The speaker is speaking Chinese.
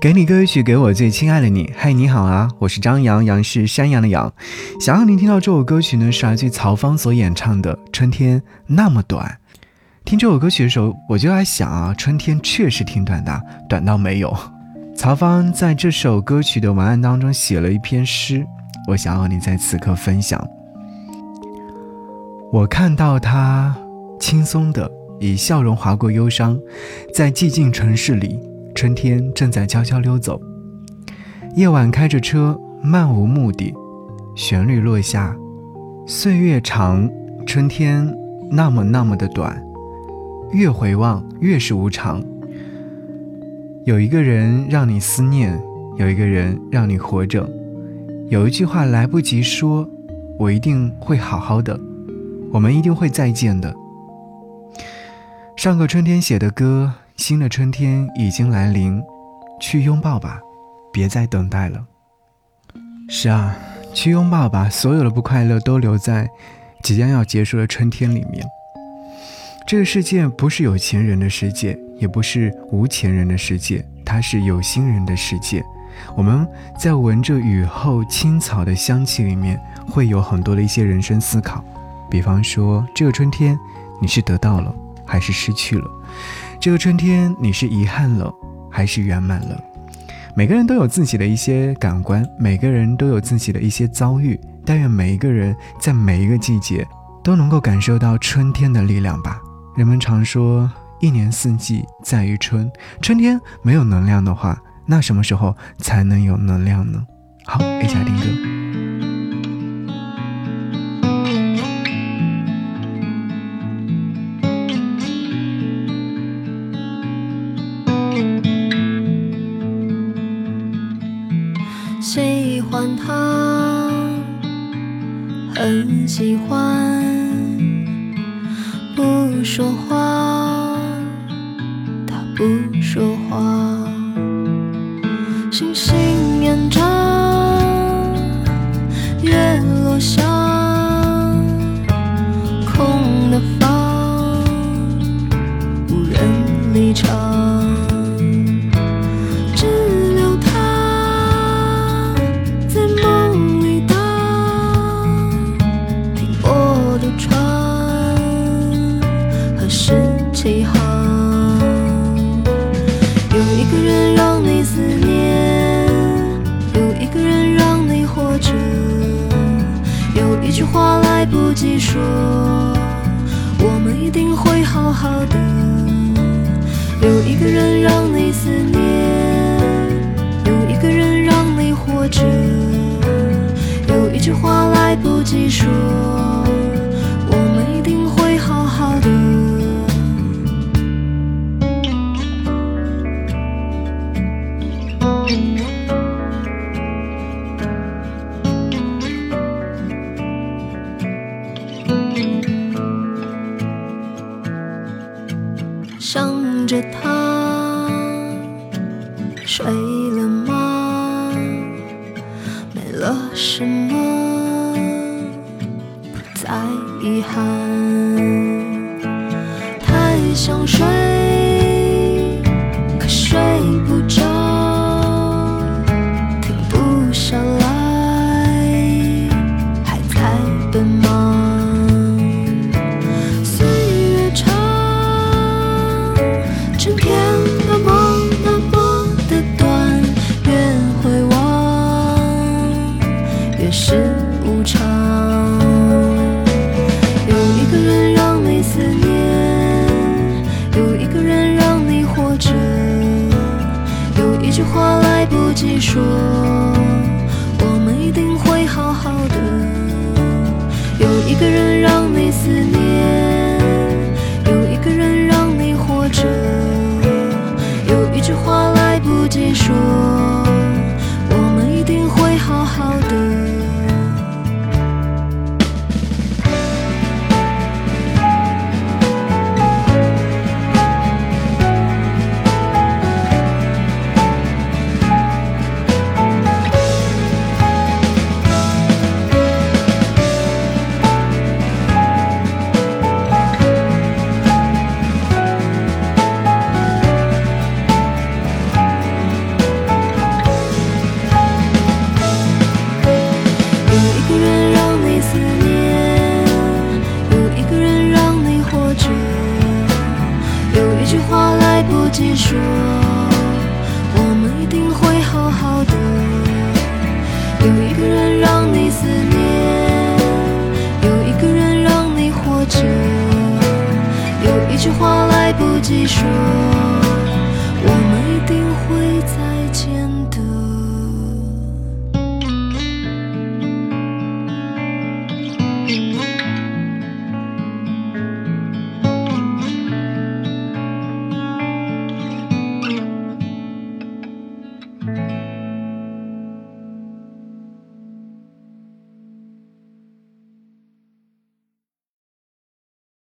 给你歌曲，给我最亲爱的你。嗨，你好啊，我是张扬，杨是山羊的羊。想要您听到这首歌曲呢，是来自曹芳所演唱的《春天那么短》。听这首歌曲的时候，我就在想啊，春天确实挺短的，短到没有。曹芳在这首歌曲的文案当中写了一篇诗，我想要和你在此刻分享。我看到他轻松的以笑容划过忧伤，在寂静城市里。春天正在悄悄溜走，夜晚开着车，漫无目的，旋律落下，岁月长，春天那么那么的短，越回望越是无常。有一个人让你思念，有一个人让你活着，有一句话来不及说，我一定会好好的，我们一定会再见的。上个春天写的歌。新的春天已经来临，去拥抱吧，别再等待了。是啊，去拥抱吧，所有的不快乐都留在即将要结束的春天里面。这个世界不是有钱人的世界，也不是无钱人的世界，它是有心人的世界。我们在闻着雨后青草的香气里面，会有很多的一些人生思考。比方说，这个春天，你是得到了，还是失去了？这个春天，你是遗憾了还是圆满了？每个人都有自己的一些感官，每个人都有自己的一些遭遇。但愿每一个人在每一个季节都能够感受到春天的力量吧。人们常说，一年四季在于春。春天没有能量的话，那什么时候才能有能量呢？好，一起来听歌。喜欢他，很喜欢，不说话，他不说话，星星不及说，我们一定会好好的。有一个人让你思念，有一个人让你活着。有一句话来不及说。着他，睡了吗？没了什么，不再遗憾。太想睡。世无常。有一个人让你思念有一个人让你活着。有一句话来不及说我们一定会好好的。有一个人让你思念。及说，我们一定会好好的。有一个人让你思念，有一个人让你活着，有一句话来不及说，我们一定会。